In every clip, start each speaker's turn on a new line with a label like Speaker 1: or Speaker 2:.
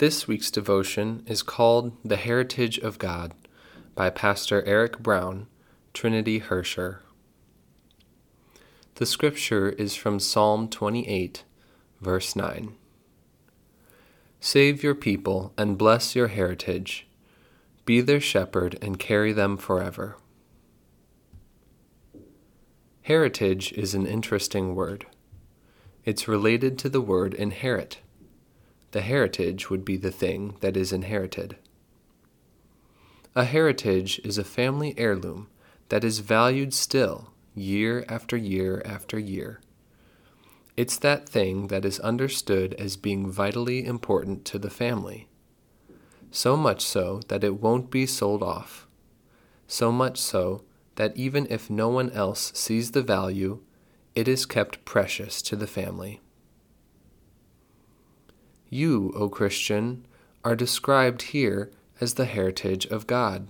Speaker 1: This week's devotion is called The Heritage of God by Pastor Eric Brown, Trinity Herscher. The scripture is from Psalm 28, verse 9. Save your people and bless your heritage. Be their shepherd and carry them forever. Heritage is an interesting word. It's related to the word inherit the heritage would be the thing that is inherited. A heritage is a family heirloom that is valued still, year after year after year. It's that thing that is understood as being vitally important to the family. So much so that it won't be sold off. So much so that even if no one else sees the value, it is kept precious to the family. You, O Christian, are described here as the heritage of God.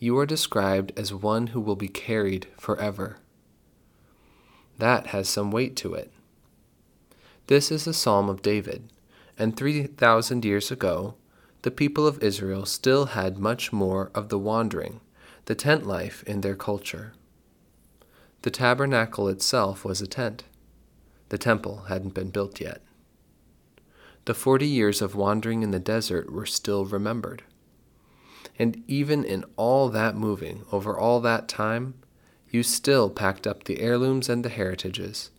Speaker 1: You are described as one who will be carried forever. That has some weight to it. This is a psalm of David, and 3,000 years ago, the people of Israel still had much more of the wandering, the tent life in their culture. The tabernacle itself was a tent. The temple hadn't been built yet the forty years of wandering in the desert were still remembered. And even in all that moving over all that time, you still packed up the heirlooms and the heritages.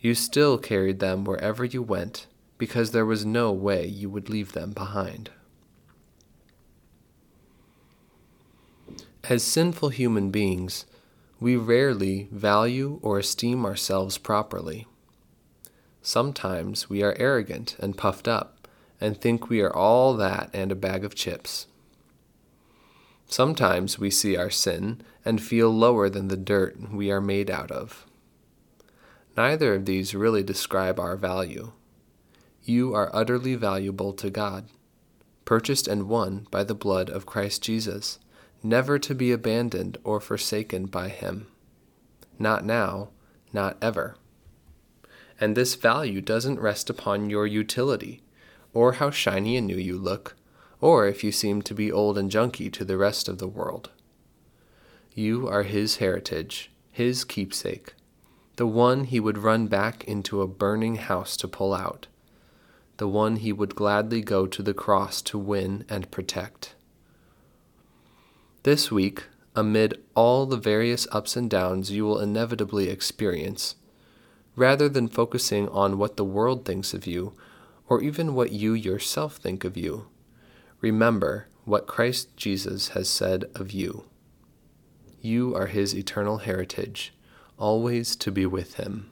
Speaker 1: You still carried them wherever you went because there was no way you would leave them behind. As sinful human beings, we rarely value or esteem ourselves properly. Sometimes we are arrogant and puffed up and think we are all that and a bag of chips. Sometimes we see our sin and feel lower than the dirt we are made out of. Neither of these really describe our value. You are utterly valuable to God, purchased and won by the blood of Christ Jesus, never to be abandoned or forsaken by Him. Not now, not ever and this value doesn't rest upon your utility, or how shiny and new you look, or if you seem to be old and junky to the rest of the world. You are his heritage, his keepsake, the one he would run back into a burning house to pull out, the one he would gladly go to the cross to win and protect. This week, amid all the various ups and downs you will inevitably experience, rather than focusing on what the world thinks of you or even what you yourself think of you. Remember what Christ Jesus has said of you. You are his eternal heritage, always to be with him.